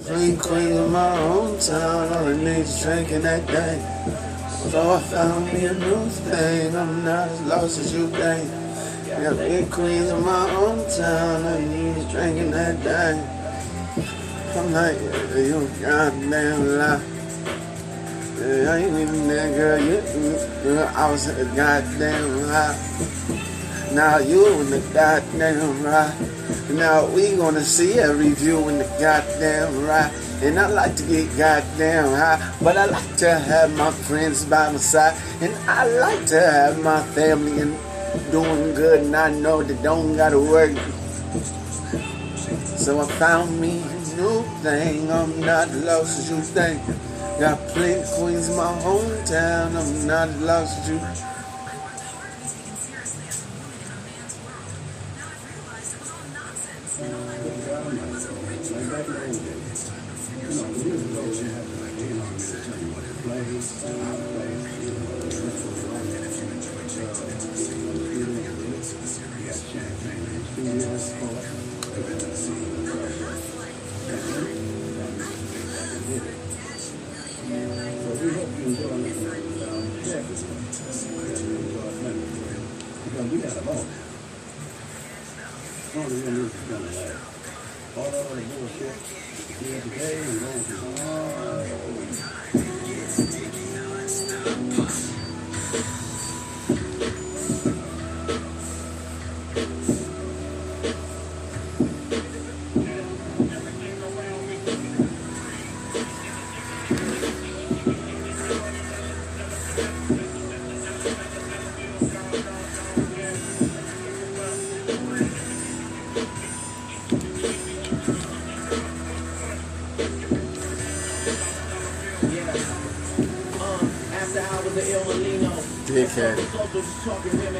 Clean queens in my hometown, all the niggas drinking that day. So I found me a new thing, I'm not as lost as you think. Got big queens in my hometown, all the niggas drinking that day. I'm like, yeah, you goddamn lie. Yeah, I ain't even that girl, you, you, I was a goddamn lie. Now you in the goddamn lie. Now we gonna see a review in the goddamn right. And I like to get goddamn high, but I like to have my friends by my side, and I like to have my family and doing good, and I know they don't gotta work. So I found me a new thing. I'm not lost as you think. Got plenty queens in my hometown. I'm not lost as you. Dickhead.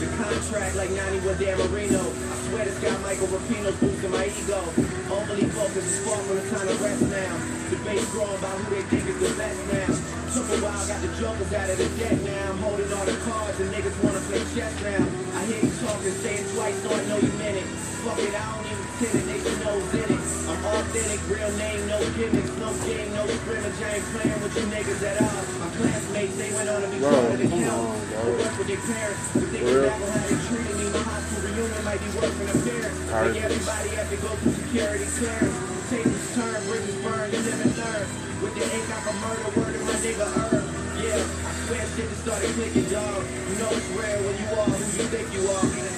The contract like 91 Dan Marino. I swear this guy Michael Rapino's boosting my ego. Overly focused is far from the time to rest now. Debate growing about who they think is the best now. Took a while, got the jokers out of the deck now. I'm holding all the cards and niggas wanna play chess now. I hear you talking, say it twice, so I know you meant it. Fuck it, I don't even pretend it, they should know in it. Authentic, real name, no gimmicks, no game, no scrimmage. I ain't playing with you niggas at all. My classmates, they went on to be part of the count. Work with their parents, but real? back on how they treated me. My high school reunion might be than a. Alright. Like everybody have to go through security clearance. Tables turn, bridges burn, you live and learn. With the ink, I can murder, word of my nigga Herb. Yeah, I swear shit just started clicking, dog. You know it's rare when you are who you think you are.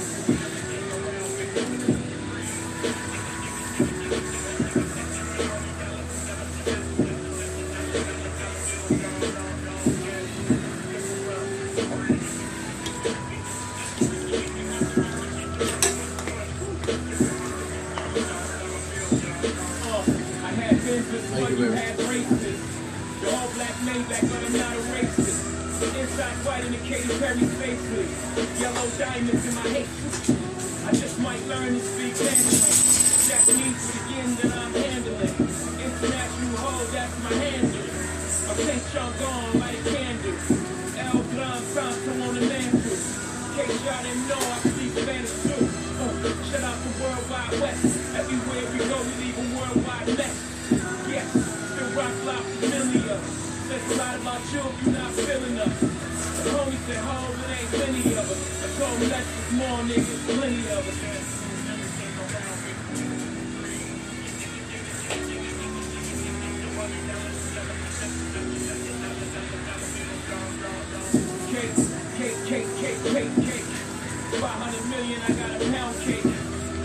Races. The all black Maybach, but I'm not a racist. Inside white in the Katy Perry spaces. Yellow diamonds in my hate. I just might learn to speak Mandarin. Japanese for the yen that I'm handling. International hold, that's my handle. A pinch on gone like a candle. El Gran Santo on the mantle. In case y'all didn't know, I speak Spanish too. Uh, shout out to World Wide West. Everywhere we go, we leave a worldwide mess. You you're not feeling us. The homie said, hoes, it ain't many of us. I told plenty of us. Cake, cake, cake, cake, cake, cake. 500 million, I got a pound cake.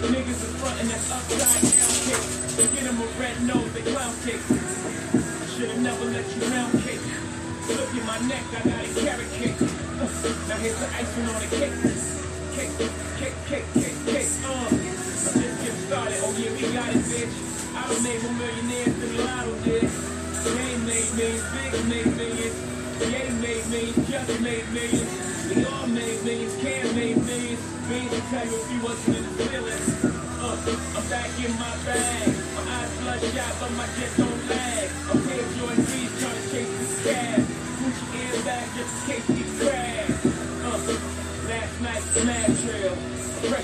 Niggas in front and upside down cake. Get 'em a red nose, they clown cake. Should've never let you round. Look at my neck, I got a carrot cake. Now here's the icing on the cake. Cake, cake, cake, cake, cake. Uh, just get started. Oh yeah, we got it, bitch. I done made more millionaires than the lotto did. They made millions, big made millions. Ye made millions, just made millions. We all made millions, can make millions. Means to tell you if you wasn't in the feeling. Uh, I'm back in my bag. My eyes bloodshot, but my jet don't lag. Okay, Jordan B's trying to chase this cab.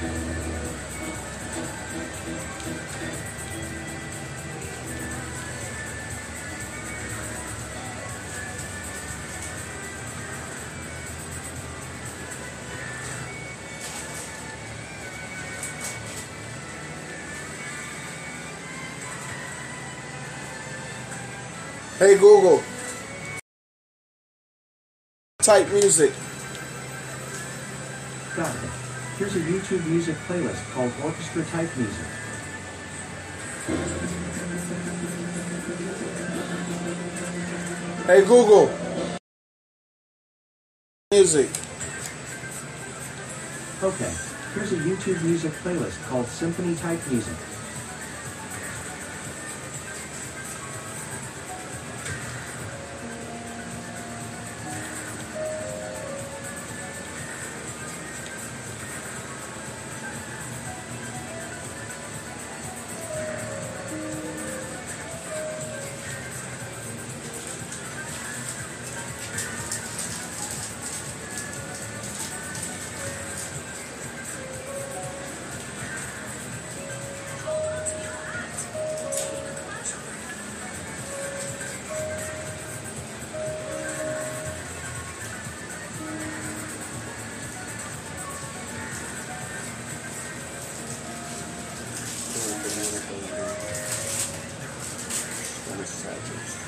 Hey Google, type music. Here's a YouTube music playlist called Orchestra Type Music. Hey Google. Music. Okay, here's a YouTube music playlist called Symphony Type Music. tragic.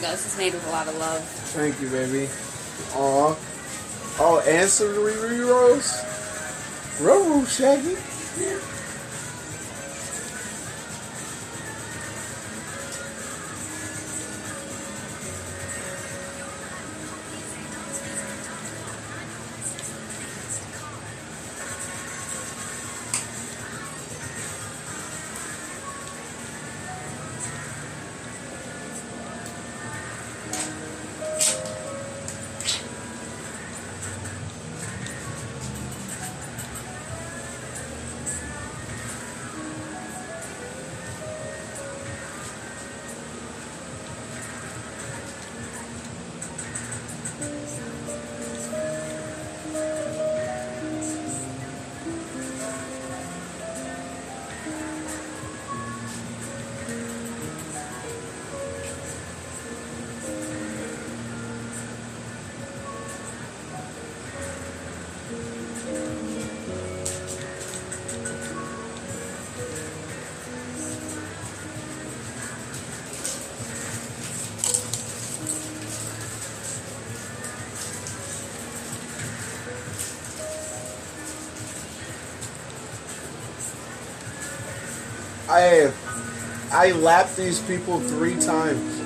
Go. This is made with a lot of love. Thank you, baby. Aw. Oh, ancillary rolls? Roll, Shaggy. I I lapped these people three times.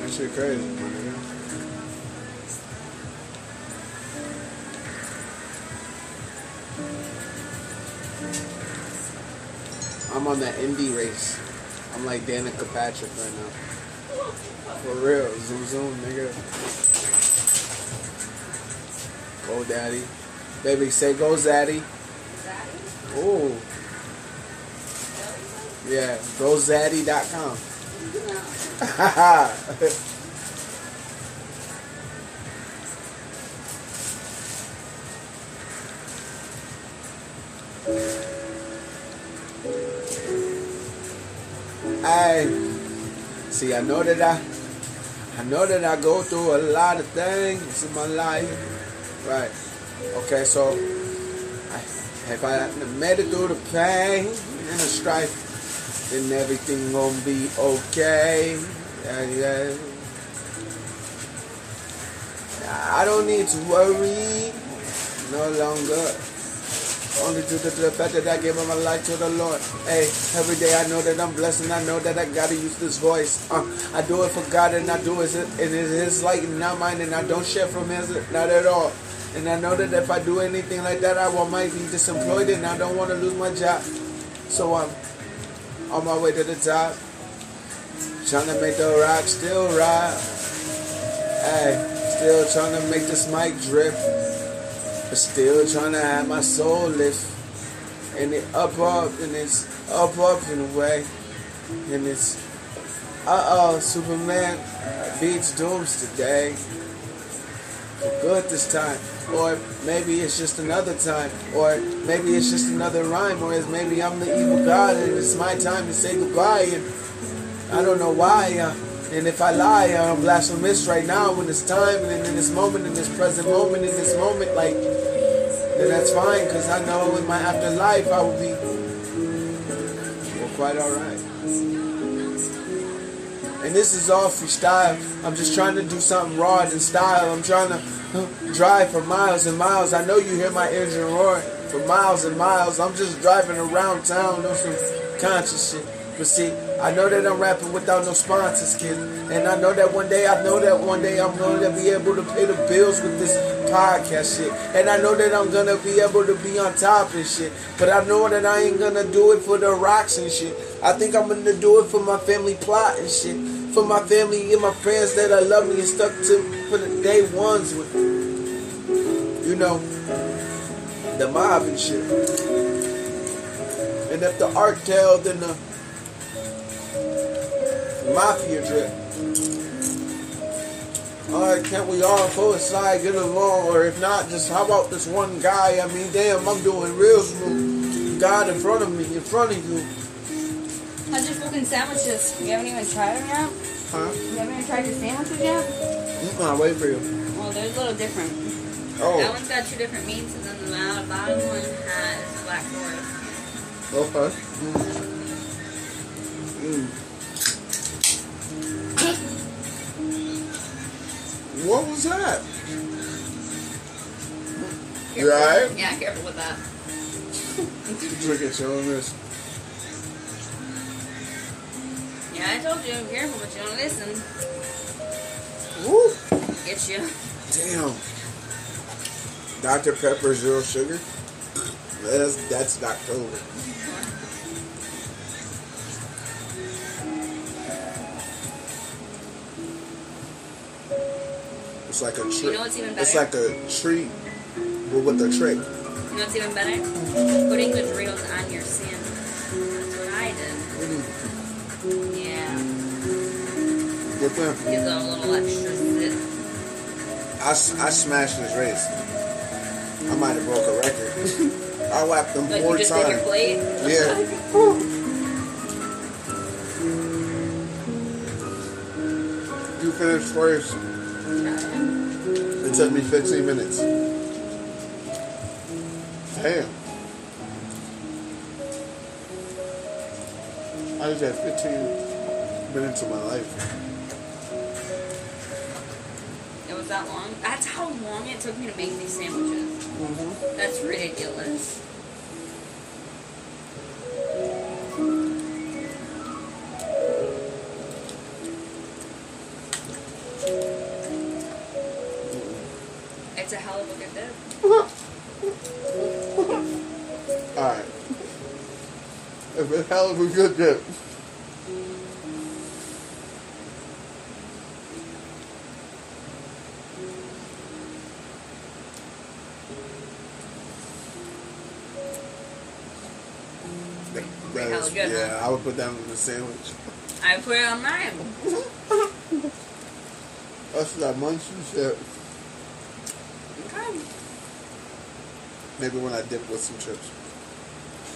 That shit crazy. I'm on the Indy race. I'm like Danica Patrick right now. For real, zoom zoom, nigga. Go daddy. Baby, say go zaddy. Ooh. Yeah, gozaddy.com. I see. I know that I, I know that I go through a lot of things in my life. Right. Okay. So, if I made it through the pain and the strife, then everything gonna be okay. Yeah, yeah. I don't need to worry no longer. Only due to the fact that I gave my life to the Lord. Hey, every day I know that I'm blessed and I know that I gotta use this voice. Uh, I do it for God and I do it in His light and not mine and I don't share from His, not at all. And I know that if I do anything like that, I will might be disemployed and I don't want to lose my job. So I'm on my way to the top, trying to make the rock still rock. Hey, still trying to make this mic drip. But still trying to have my soul lift. And it up up and it's up up in a way. And it's uh oh, Superman beats Doomsday. For good this time. Or maybe it's just another time. Or maybe it's just another rhyme. Or it's maybe I'm the evil god and it's my time to say goodbye. And I don't know why. Uh, and if I lie, I'm blasphemous right now in this time and in this moment, in this present moment, in this moment, like, then that's fine because I know in my afterlife I will be well, quite alright. And this is all freestyle. I'm just trying to do something raw and style. I'm trying to drive for miles and miles. I know you hear my engine roaring for miles and miles. I'm just driving around town on some conscious shit. But see, I know that I'm rapping without no sponsors, kid. And I know that one day, I know that one day I'm to be able to pay the bills with this podcast shit. And I know that I'm to be able to be on top and shit. But I know that I ain't to do it for the rocks and shit. I think I'm to do it for my family plot and shit. For my family and my friends that I love me and stuck to for the day ones with, you know, the mob and shit. And if the art tell, then the mafia drip. Alright, can't we all coincide, get along? Or if not, just how about this one guy? I mean, damn, I'm doing real smooth. God in front of me, in front of you. How's your fucking sandwiches? You haven't even tried them yet? Huh? You haven't even tried your sandwiches yet? Mm-mm, wait for you. Well, they're a little different. Oh. That one's got two different meats, and then the bottom one has black forest. Okay. Oh, mm. Mm. what was that? Right? Yeah, careful with that. Look at you on this. Yeah, I told you, careful, but you don't listen. Woo! Get you. Damn. Dr. Pepper Zero Sugar? That's, that's Dr. It's like a treat. You know what's even It's like a treat, but with a trick. You know what's even better? Putting the Doritos on your sandwich. That's what I did. Mm. Yeah. With them. Gives it a little extra zip. I, I smashed this race. I might have broke a record. I lapped them Like four you just take your times. plate. Yeah. You finished first. It took me 15 minutes. Damn. I just had 15 minutes of my life. That long. That's how long it took me to make these sandwiches. Mm-hmm. That's ridiculous. Mm-hmm. It's a hell of a good dip. Alright. It's a hell of a good dip. Put that on the sandwich. I put it on mine. That's that munchie shit. Okay. Maybe when I dip with some chips.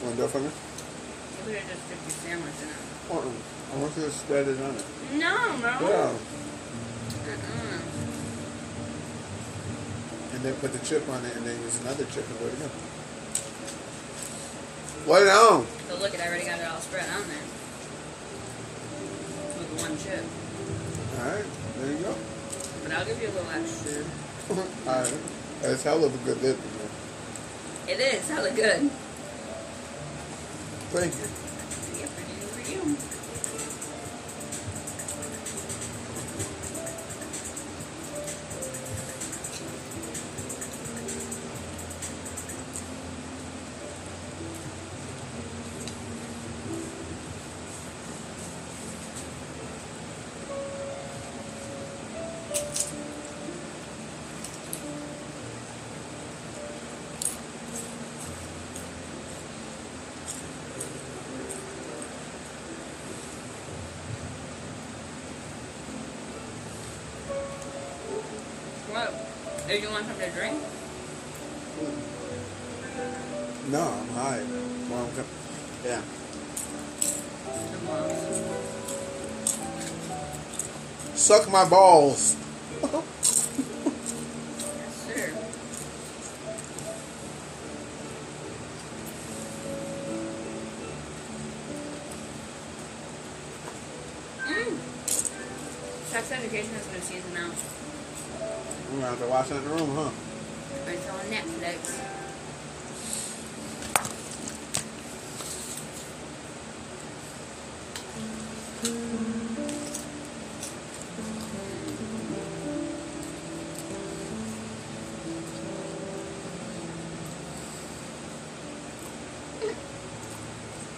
Want to do it for me? You could have just dipped your sandwich in it. Uh-uh. I want you to spread it on it. No, no. Yeah. Uh-uh. And then put the chip on it and then use another chip and do it again. Lay down. So look, it I already got it all spread on there. With one chip. Alright, there you go. But I'll give you a little extra. Alright. That's hell of a good dip. It is hella good. Thank you. Did you want something to drink? No, I'm high. Well, yeah. Suck my balls. Yes, sir. Mm. Sex Education has a new season out. I'm gonna have to watch that in the room, huh? It's on Netflix.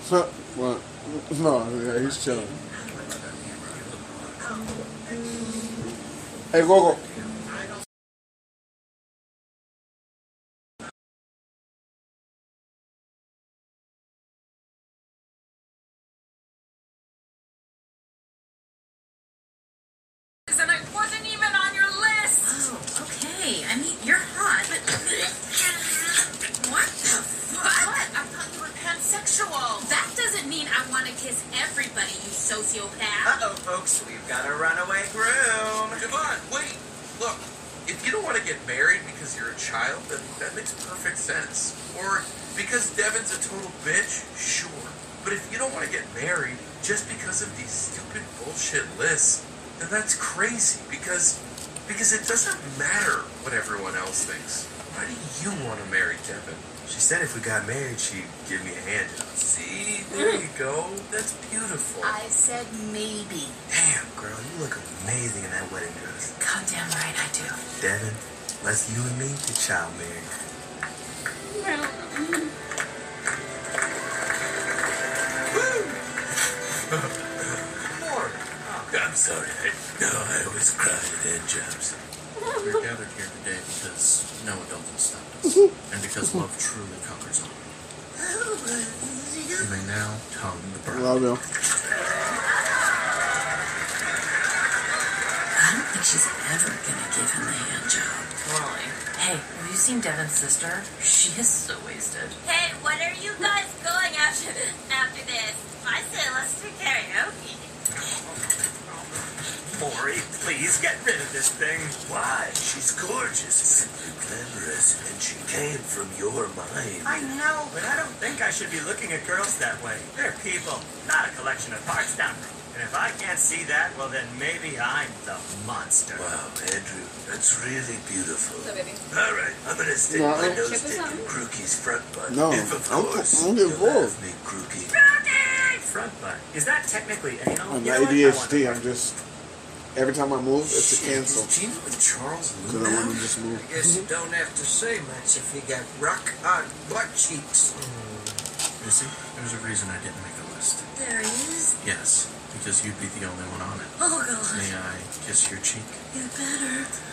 So, what? No, yeah, he's chilling. Hey, Gogo. That's crazy because Because it doesn't matter what everyone else thinks. Why do you want to marry Devin? She said if we got married, she'd give me a hand job. See, there you hmm. go. That's beautiful. I said maybe. Damn, girl, you look amazing in that wedding dress. Goddamn right I do. Devin, let's you and me get child married. I'm sorry. I, no, I always cry at end jobs. We're gathered here today because no adult has stopped us, and because love truly conquers all. You may now tongue the bride. Love you. I don't think she's ever gonna give him the hand job. Totally. Hey, have you seen Devin's sister? She is so wasted. Hey, what are you guys going after after this? I say let's do karaoke. Maury, please get rid of this thing. Why? She's gorgeous, simply glamorous, and she came from your mind. I know, but I don't think I should be looking at girls that way. They're people, not a collection of parts down. There. And if I can't see that, well then maybe I'm the monster. Wow, Andrew, that's really beautiful. So, baby. All right, I'm gonna stick No. my nose Chip is dick in Crooky's front butt. No, if of I'm- course I'm getting you'll bored. have me, Crooky. Front butt. Is that technically anal? I'm You know what? I ADHD. I'm just every time I move, it's a cancel. Is Gina with Charles Because I want to just move. I guess you don't have to say much if you got rock hard butt cheeks. Hmm. You see, there's a reason I didn't make a list. There is? Yes, because you'd be the only one on it. Oh, God. May I kiss your cheek? You better.